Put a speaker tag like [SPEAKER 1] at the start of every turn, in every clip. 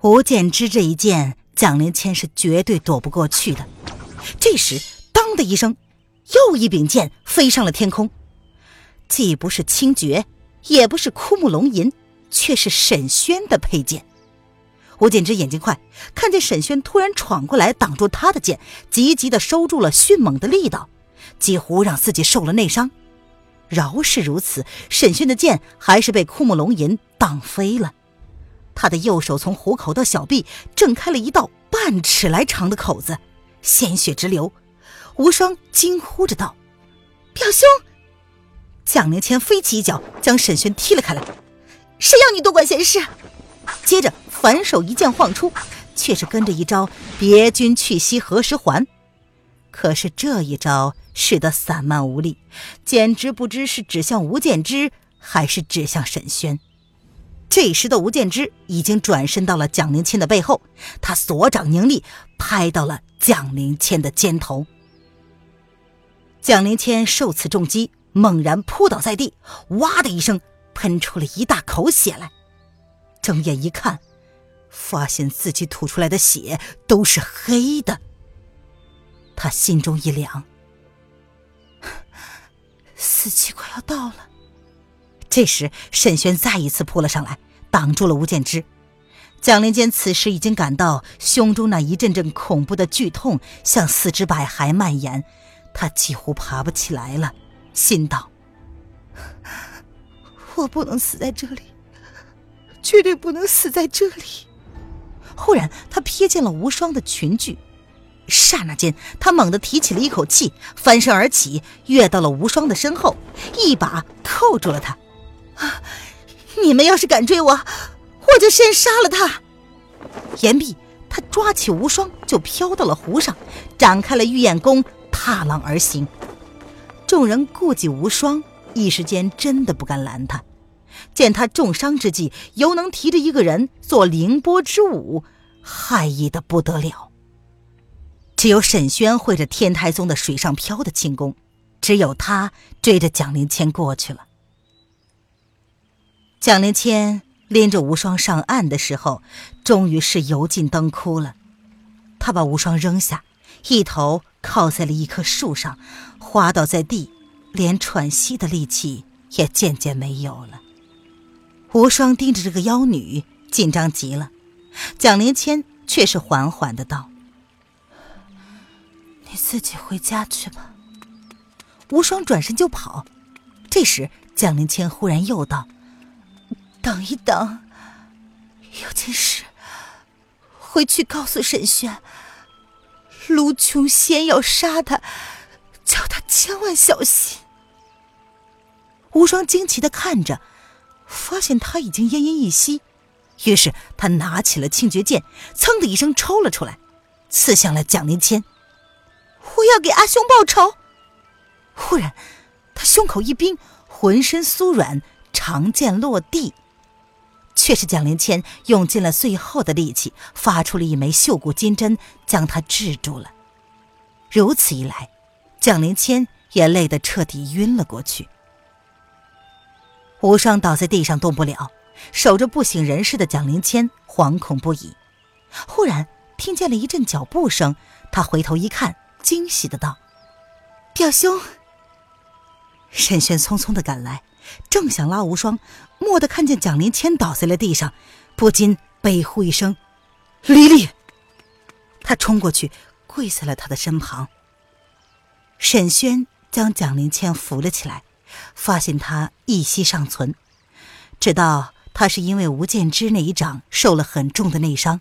[SPEAKER 1] 吴建之这一剑，蒋灵谦是绝对躲不过去的。这时，当的一声，又一柄剑飞上了天空，既不是清绝，也不是枯木龙吟，却是沈轩的佩剑。吴建之眼睛快，看见沈轩突然闯过来挡住他的剑，急急的收住了迅猛的力道，几乎让自己受了内伤。饶是如此，沈轩的剑还是被枯木龙吟挡飞了。他的右手从虎口到小臂挣开了一道半尺来长的口子，鲜血直流。无双惊呼着道：“表兄！”蒋灵谦飞起一脚将沈轩踢了开来。“谁要你多管闲事？”接着反手一剑晃出，却是跟着一招“别君去兮何时还”。可是这一招使得散漫无力，简直不知是指向吴建之，还是指向沈轩。这时的吴建之已经转身到了蒋灵谦的背后，他所掌凝力，拍到了蒋灵谦的肩头。蒋灵谦受此重击，猛然扑倒在地，哇的一声喷出了一大口血来。睁眼一看，发现自己吐出来的血都是黑的。他心中一凉，死期快要到了。这时，沈轩再一次扑了上来，挡住了吴建之。蒋灵坚此时已经感到胸中那一阵阵恐怖的剧痛向四肢百骸蔓延，他几乎爬不起来了，心道：“我不能死在这里，绝对不能死在这里。”忽然，他瞥见了无双的裙裾，刹那间，他猛地提起了一口气，翻身而起，跃到了无双的身后，一把扣住了他。啊！你们要是敢追我，我就先杀了他。言毕，他抓起无双就飘到了湖上，展开了玉燕功，踏浪而行。众人顾忌无双，一时间真的不敢拦他。见他重伤之际，犹能提着一个人做凌波之舞，害意的不得了。只有沈轩会着天台宗的水上漂的轻功，只有他追着蒋灵谦过去了。蒋灵谦拎着无双上岸的时候，终于是油尽灯枯了。他把无双扔下，一头靠在了一棵树上，滑倒在地，连喘息的力气也渐渐没有了。无双盯着这个妖女，紧张极了。蒋灵谦却是缓缓的道：“你自己回家去吧。”无双转身就跑。这时，蒋灵谦忽然又道。等一等，有件事，回去告诉沈轩，卢琼仙要杀他，叫他千万小心。无双惊奇的看着，发现他已经奄奄一息，于是他拿起了清绝剑，噌的一声抽了出来，刺向了蒋灵谦。我要给阿兄报仇！忽然，他胸口一冰，浑身酥软，长剑落地。却是蒋灵谦用尽了最后的力气，发出了一枚绣骨金针，将他制住了。如此一来，蒋灵谦也累得彻底晕了过去。无双倒在地上动不了，守着不省人事的蒋灵谦惶恐不已。忽然听见了一阵脚步声，他回头一看，惊喜的道：“表兄！”沈轩匆匆的赶来。正想拉无双，蓦地看见蒋灵谦倒在了地上，不禁悲呼一声：“黎丽！”他冲过去，跪在了他的身旁。沈轩将蒋灵谦扶了起来，发现他一息尚存，知道他是因为吴建之那一掌受了很重的内伤，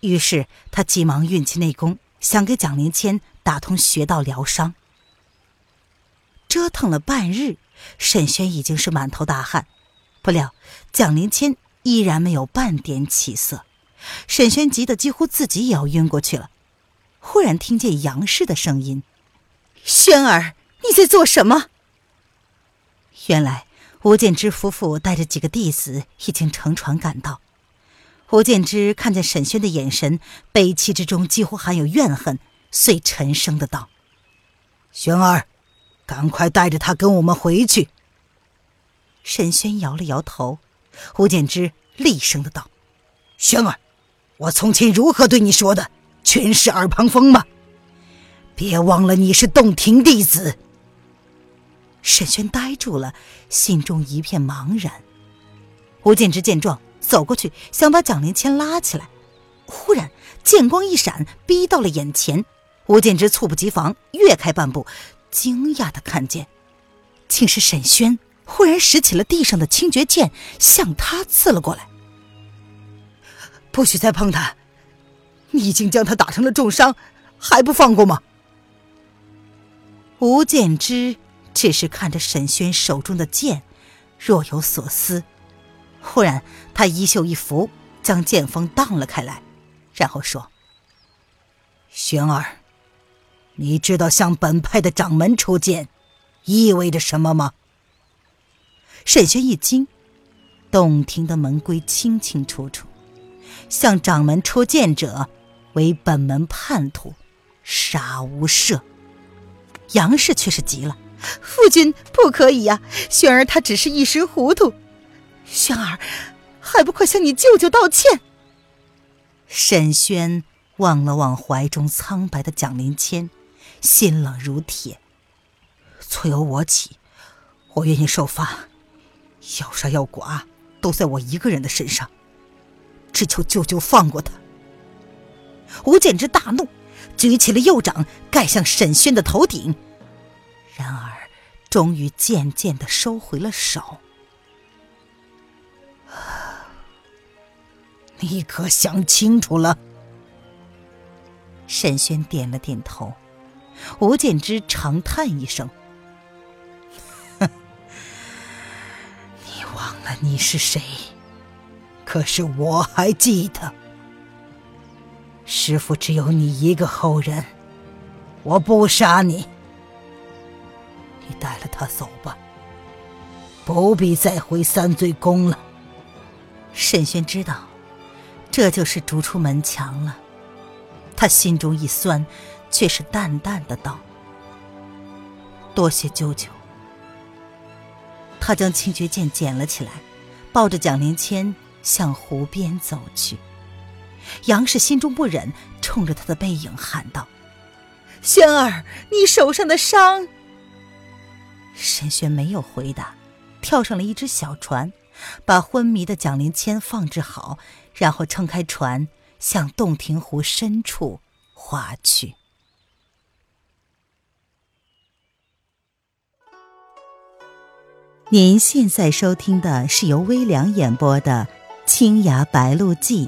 [SPEAKER 1] 于是他急忙运起内功，想给蒋灵谦打通穴道疗伤。折腾了半日。沈轩已经是满头大汗，不料蒋灵谦依然没有半点起色，沈轩急得几乎自己也要晕过去了。忽然听见杨氏的声音：“轩儿，你在做什么？”原来吴建之夫妇带着几个弟子已经乘船赶到。吴建之看见沈轩的眼神，悲戚之中几乎含有怨恨，遂沉声的道：“
[SPEAKER 2] 轩儿，赶快带着他跟我们回去。”
[SPEAKER 1] 沈轩摇了摇头，吴建之厉声的道：“
[SPEAKER 2] 轩儿，我从前如何对你说的，全是耳旁风吗？别忘了你是洞庭弟子。”
[SPEAKER 1] 沈轩呆住了，心中一片茫然。吴建之见状，走过去想把蒋灵谦拉起来，忽然剑光一闪，逼到了眼前。吴建之猝不及防，跃开半步，惊讶的看见，竟是沈轩。忽然拾起了地上的清绝剑，向他刺了过来。
[SPEAKER 2] 不许再碰他！你已经将他打成了重伤，还不放过吗？
[SPEAKER 1] 吴建之只是看着沈轩手中的剑，若有所思。忽然，他衣袖一拂，将剑锋荡了开来，然后说：“
[SPEAKER 2] 轩儿，你知道向本派的掌门出剑，意味着什么吗？”
[SPEAKER 1] 沈轩一惊，洞庭的门规清清楚楚，向掌门出剑者为本门叛徒，杀无赦。杨氏却是急了：“夫君不可以呀！轩儿他只是一时糊涂，轩儿还不快向你舅舅道歉！”沈轩望了望怀中苍白的蒋灵谦，心冷如铁：“
[SPEAKER 2] 错由我起，我愿意受罚。”要杀要剐，都在我一个人的身上。只求舅舅放过他。
[SPEAKER 1] 吴建之大怒，举起了右掌盖向沈轩的头顶，然而终于渐渐的收回了手。
[SPEAKER 2] 你可想清楚了？
[SPEAKER 1] 沈轩点了点头。吴建之长叹一声。
[SPEAKER 2] 你忘了你是谁？可是我还记得，师傅只有你一个后人，我不杀你。你带了他走吧，不必再回三罪宫了。
[SPEAKER 1] 沈轩知道，这就是逐出门墙了，他心中一酸，却是淡淡的道：“多谢舅舅。”他将清绝剑捡了起来，抱着蒋灵谦向湖边走去。杨氏心中不忍，冲着他的背影喊道：“轩儿，你手上的伤。”沈轩没有回答，跳上了一只小船，把昏迷的蒋灵谦放置好，然后撑开船，向洞庭湖深处划去。您现在收听的是由微凉演播的《青崖白鹿记》，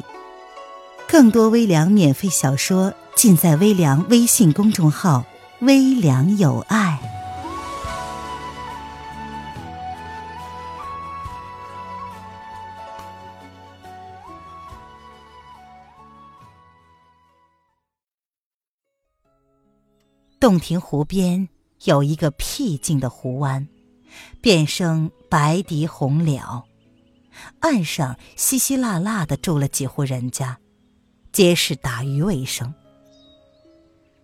[SPEAKER 1] 更多微凉免费小说尽在微凉微信公众号“微凉有爱”。洞庭湖边有一个僻静的湖湾。遍生白荻红蓼，岸上稀稀拉拉的住了几户人家，皆是打鱼为生。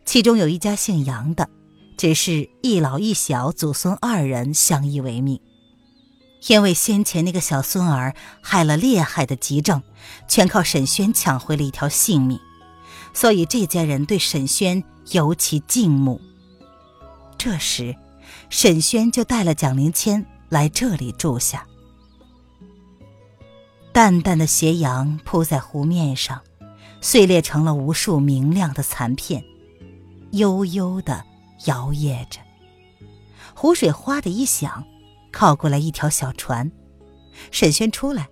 [SPEAKER 1] 其中有一家姓杨的，只是一老一小祖孙二人相依为命。因为先前那个小孙儿害了烈害的急症，全靠沈轩抢回了一条性命，所以这家人对沈轩尤其敬慕。这时。沈轩就带了蒋灵谦来这里住下。淡淡的斜阳铺在湖面上，碎裂成了无数明亮的残片，悠悠的摇曳着。湖水哗的一响，靠过来一条小船。沈轩出来，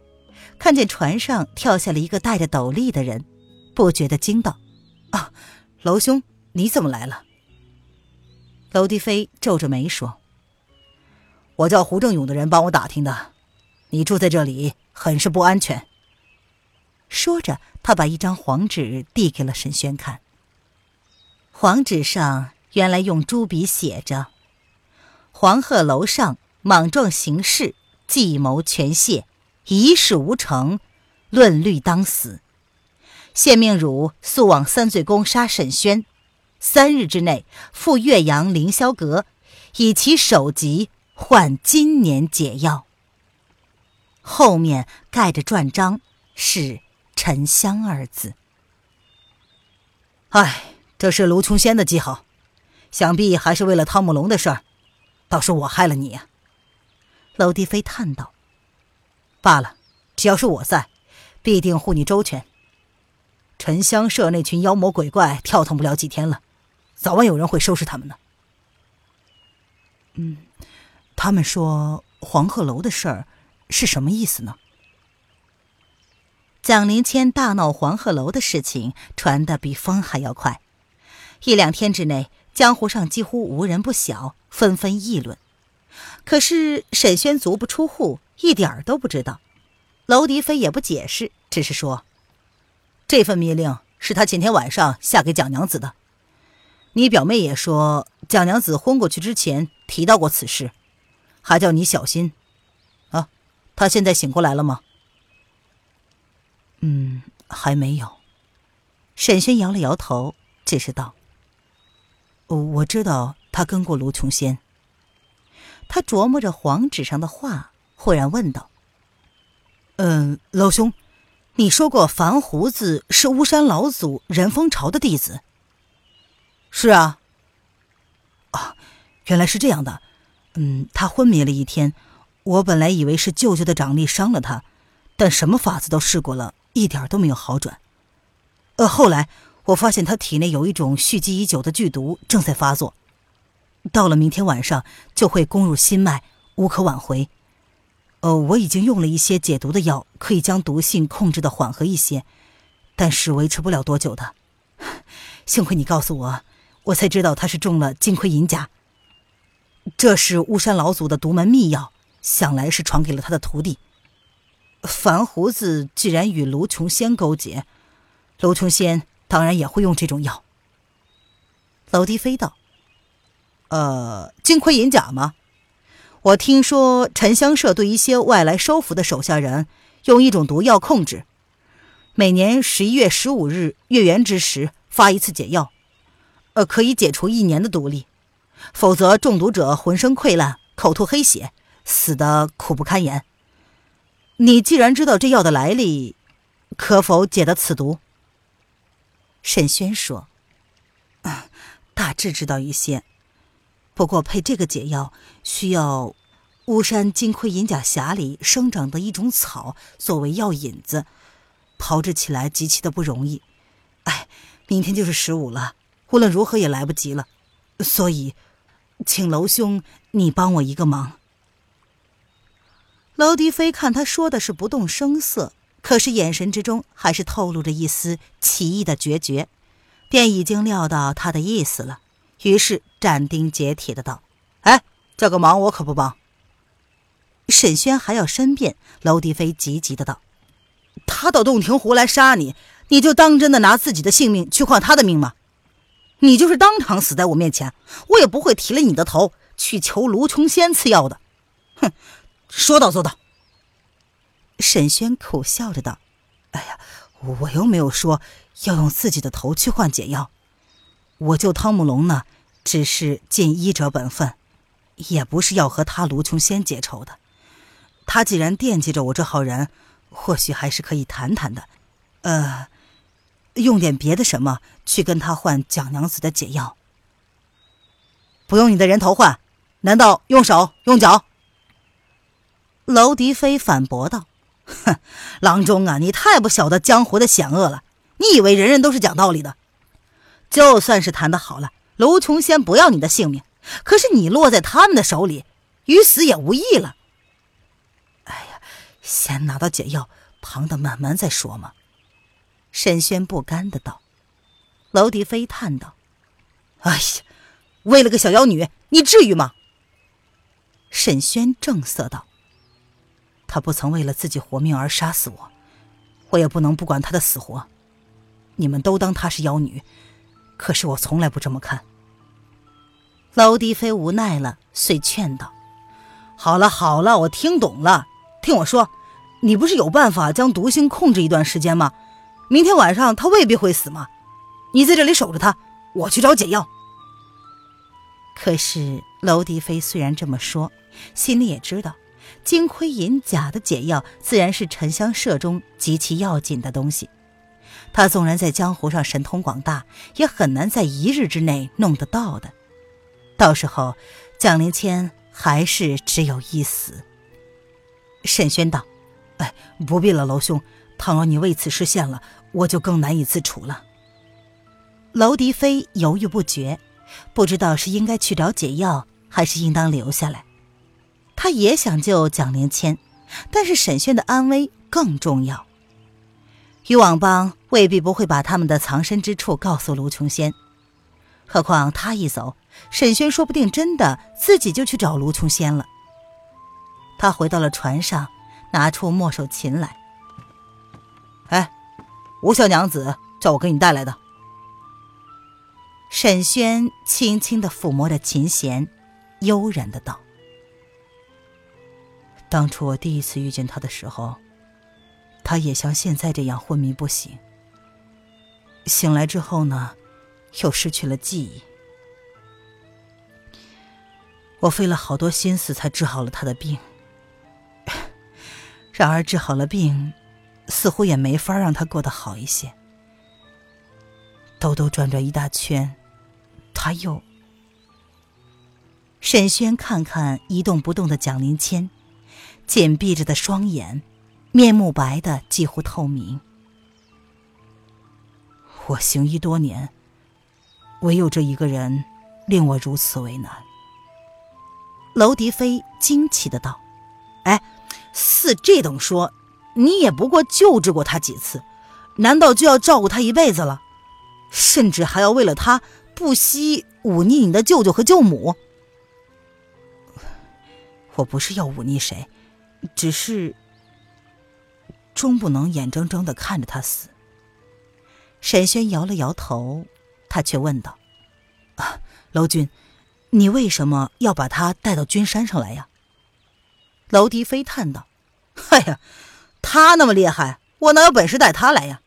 [SPEAKER 1] 看见船上跳下了一个戴着斗笠的人，不觉得惊道：“啊，娄兄，你怎么来了？”
[SPEAKER 3] 娄迪飞皱着眉说：“我叫胡正勇的人帮我打听的，
[SPEAKER 2] 你住在这里很是不安全。”
[SPEAKER 1] 说着，他把一张黄纸递给了沈轩看。黄纸上原来用朱笔写着：“黄鹤楼上莽撞行事，计谋全泄，一事无成，论律当死。现命汝速往三醉宫杀沈轩，三日之内赴岳阳凌霄阁，以其首级换今年解药。”后面盖着篆章，是“沉香”二字。
[SPEAKER 2] 唉，这是卢琼仙的记号，想必还是为了汤姆龙的事儿。倒是我害了你呀。
[SPEAKER 1] 娄迪飞叹道：“
[SPEAKER 2] 罢了，只要是我在，必定护你周全。沉香社那群妖魔鬼怪跳腾不了几天了，早晚有人会收拾他们的。”
[SPEAKER 1] 嗯，他们说黄鹤楼的事儿。是什么意思呢？蒋灵谦大闹黄鹤楼的事情传得比风还要快，一两天之内，江湖上几乎无人不晓，纷纷议论。可是沈轩足不出户，一点儿都不知道。娄迪飞也不解释，只是说：“
[SPEAKER 2] 这份密令是他前天晚上下给蒋娘子的。你表妹也说，蒋娘子昏过去之前提到过此事，还叫你小心。”他现在醒过来了吗？
[SPEAKER 1] 嗯，还没有。沈轩摇了摇头，解释道：“我知道他跟过卢琼仙。”他琢磨着黄纸上的话，忽然问道：“
[SPEAKER 2] 嗯，老兄，你说过樊胡子是巫山老祖任风潮的弟子？”“
[SPEAKER 1] 是啊。”“
[SPEAKER 2] 啊，原来是这样的。嗯，他昏迷了一天。”我本来以为是舅舅的掌力伤了他，但什么法子都试过了，一点都没有好转。呃，后来我发现他体内有一种蓄积已久的剧毒正在发作，到了明天晚上就会攻入心脉，无可挽回。呃，我已经用了一些解毒的药，可以将毒性控制的缓和一些，但是维持不了多久的。幸亏你告诉我，我才知道他是中了金盔银甲，这是巫山老祖的独门秘药。想来是传给了他的徒弟。樊胡子既然与卢琼仙勾结，卢琼仙当然也会用这种药。
[SPEAKER 1] 娄迪飞道：“
[SPEAKER 2] 呃，金盔银甲吗？我听说沉香社对一些外来收服的手下人，用一种毒药控制，每年十一月十五日月圆之时发一次解药，呃，可以解除一年的毒力。否则中毒者浑身溃烂，口吐黑血。”死的苦不堪言。你既然知道这药的来历，可否解得此毒？
[SPEAKER 1] 沈轩说：“ 大致知道一些，不过配这个解药需要巫山金盔银甲匣里生长的一种草作为药引子，炮制起来极其的不容易。哎，明天就是十五了，无论如何也来不及了，所以，请娄兄你帮我一个忙。”娄迪飞看他说的是不动声色，可是眼神之中还是透露着一丝奇异的决绝，便已经料到他的意思了，于是斩钉截铁的道：“
[SPEAKER 2] 哎，这个忙我可不帮。”
[SPEAKER 1] 沈轩还要申辩，娄迪飞急急的道：“
[SPEAKER 2] 他到洞庭湖来杀你，你就当真的拿自己的性命去换他的命吗？你就是当场死在我面前，我也不会提了你的头去求卢琼仙赐药的。哼！”说到做到。
[SPEAKER 1] 沈轩苦笑着道：“哎呀，我又没有说要用自己的头去换解药。我救汤姆龙呢，只是尽医者本分，也不是要和他卢琼仙结仇的。他既然惦记着我这号人，或许还是可以谈谈的。呃，用点别的什么去跟他换蒋娘子的解药？
[SPEAKER 2] 不用你的人头换，难道用手用脚？”
[SPEAKER 1] 娄迪飞反驳道：“
[SPEAKER 2] 哼，郎中啊，你太不晓得江湖的险恶了。你以为人人都是讲道理的？就算是谈得好了，卢琼仙不要你的性命，可是你落在他们的手里，与死也无异了。
[SPEAKER 1] 哎呀，先拿到解药，旁的慢慢再说嘛。”沈轩不甘的道。
[SPEAKER 2] 娄迪飞叹道：“哎呀，为了个小妖女，你至于吗？”
[SPEAKER 1] 沈轩正色道。
[SPEAKER 2] 他不曾为了自己活命而杀死我，我也不能不管他的死活。你们都当她是妖女，可是我从来不这么看。
[SPEAKER 1] 娄迪飞无奈了，遂劝道：“
[SPEAKER 2] 好了好了，我听懂了。听我说，你不是有办法将毒性控制一段时间吗？明天晚上他未必会死吗？你在这里守着他，我去找解药。”
[SPEAKER 1] 可是娄迪飞虽然这么说，心里也知道，金盔银甲的解药自然是沉香社中极其要紧的东西。他纵然在江湖上神通广大，也很难在一日之内弄得到的。到时候，蒋灵谦还是只有一死。
[SPEAKER 2] 沈轩道：“哎，不必了，娄兄。倘若你为此失陷了，我就更难以自处了。”
[SPEAKER 1] 娄迪飞犹豫不决，不知道是应该去找解药，还是应当留下来。他也想救蒋灵谦，但是沈轩的安危更重要。渔网帮未必不会把他们的藏身之处告诉卢琼仙，何况他一走，沈轩说不定真的自己就去找卢琼仙了。他回到了船上，拿出墨手琴来。
[SPEAKER 2] 哎，吴小娘子叫我给你带来的。
[SPEAKER 1] 沈轩轻轻的抚摸着琴弦，悠然的道：“
[SPEAKER 2] 当初我第一次遇见他的时候。”他也像现在这样昏迷不醒。醒来之后呢，又失去了记忆。我费了好多心思才治好了他的病。然而治好了病，似乎也没法让他过得好一些。兜兜转转一大圈，他又……
[SPEAKER 1] 沈轩看看一动不动的蒋灵谦，紧闭着的双眼。面目白的几乎透明。
[SPEAKER 2] 我行医多年，唯有这一个人令我如此为难。
[SPEAKER 1] 娄迪飞惊奇的道：“
[SPEAKER 2] 哎，似这等说，你也不过救治过他几次，难道就要照顾他一辈子了？甚至还要为了他不惜忤逆你的舅舅和舅母？我不是要忤逆谁，只是……”终不能眼睁睁的看着他死。
[SPEAKER 1] 沈轩摇了摇头，他却问道：“
[SPEAKER 2] 啊，娄君，你为什么要把他带到君山上来呀？”
[SPEAKER 1] 娄迪飞叹道：“
[SPEAKER 2] 哎呀，他那么厉害，我哪有本事带他来呀？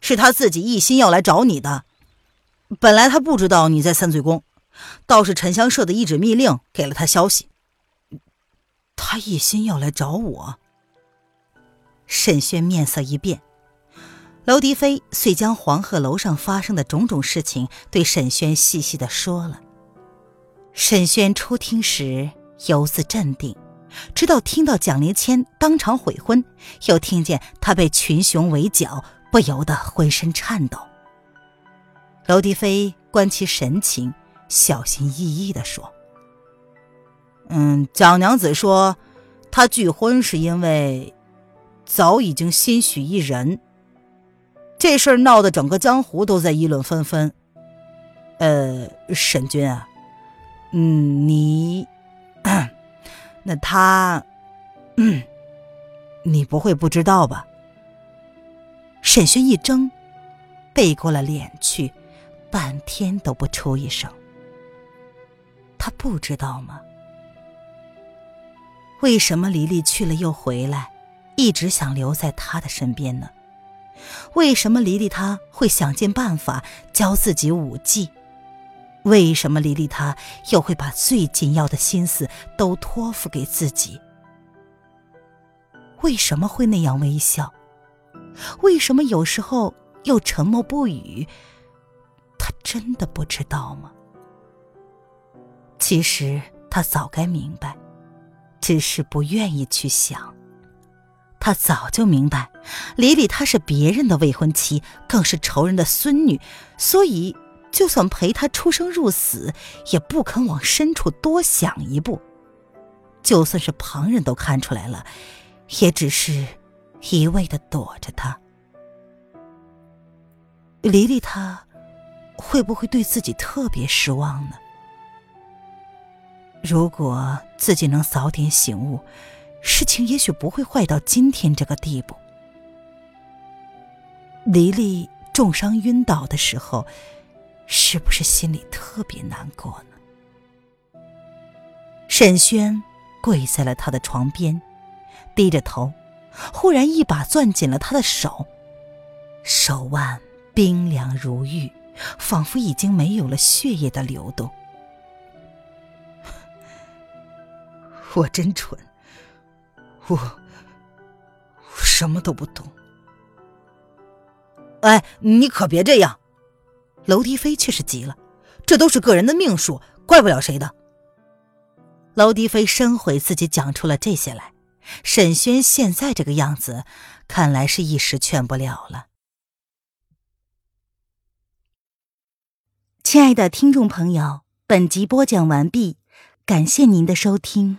[SPEAKER 2] 是他自己一心要来找你的。本来他不知道你在三醉宫，倒是沉香社的一纸密令给了他消息。他一心要来找我。”
[SPEAKER 1] 沈轩面色一变，娄迪飞遂将黄鹤楼上发生的种种事情对沈轩细细的说了。沈轩初听时犹自镇定，直到听到蒋灵谦当场悔婚，又听见他被群雄围剿，不由得浑身颤抖。娄迪飞观其神情，小心翼翼地说：“
[SPEAKER 2] 嗯，蒋娘子说，她拒婚是因为……”早已经心许一人，这事儿闹得整个江湖都在议论纷纷。呃，沈君啊，嗯，你，那他，嗯，你不会不知道吧？
[SPEAKER 1] 沈轩一怔，背过了脸去，半天都不出一声。他不知道吗？为什么黎黎去了又回来？一直想留在他的身边呢？为什么黎黎他会想尽办法教自己武技？为什么黎黎他又会把最紧要的心思都托付给自己？为什么会那样微笑？为什么有时候又沉默不语？他真的不知道吗？其实他早该明白，只是不愿意去想。他早就明白，李李她是别人的未婚妻，更是仇人的孙女，所以就算陪他出生入死，也不肯往深处多想一步。就算是旁人都看出来了，也只是一味的躲着他。李李她会不会对自己特别失望呢？如果自己能早点醒悟。事情也许不会坏到今天这个地步。黎黎重伤晕倒的时候，是不是心里特别难过呢？沈轩跪在了他的床边，低着头，忽然一把攥紧了他的手，手腕冰凉如玉，仿佛已经没有了血液的流动。
[SPEAKER 2] 我真蠢，我我什么都不懂。
[SPEAKER 1] 哎，你可别这样！楼迪飞却是急了，这都是个人的命数，怪不了谁的。楼迪飞深悔自己讲出了这些来，沈轩现在这个样子，看来是一时劝不了了。亲爱的听众朋友，本集播讲完毕，感谢您的收听。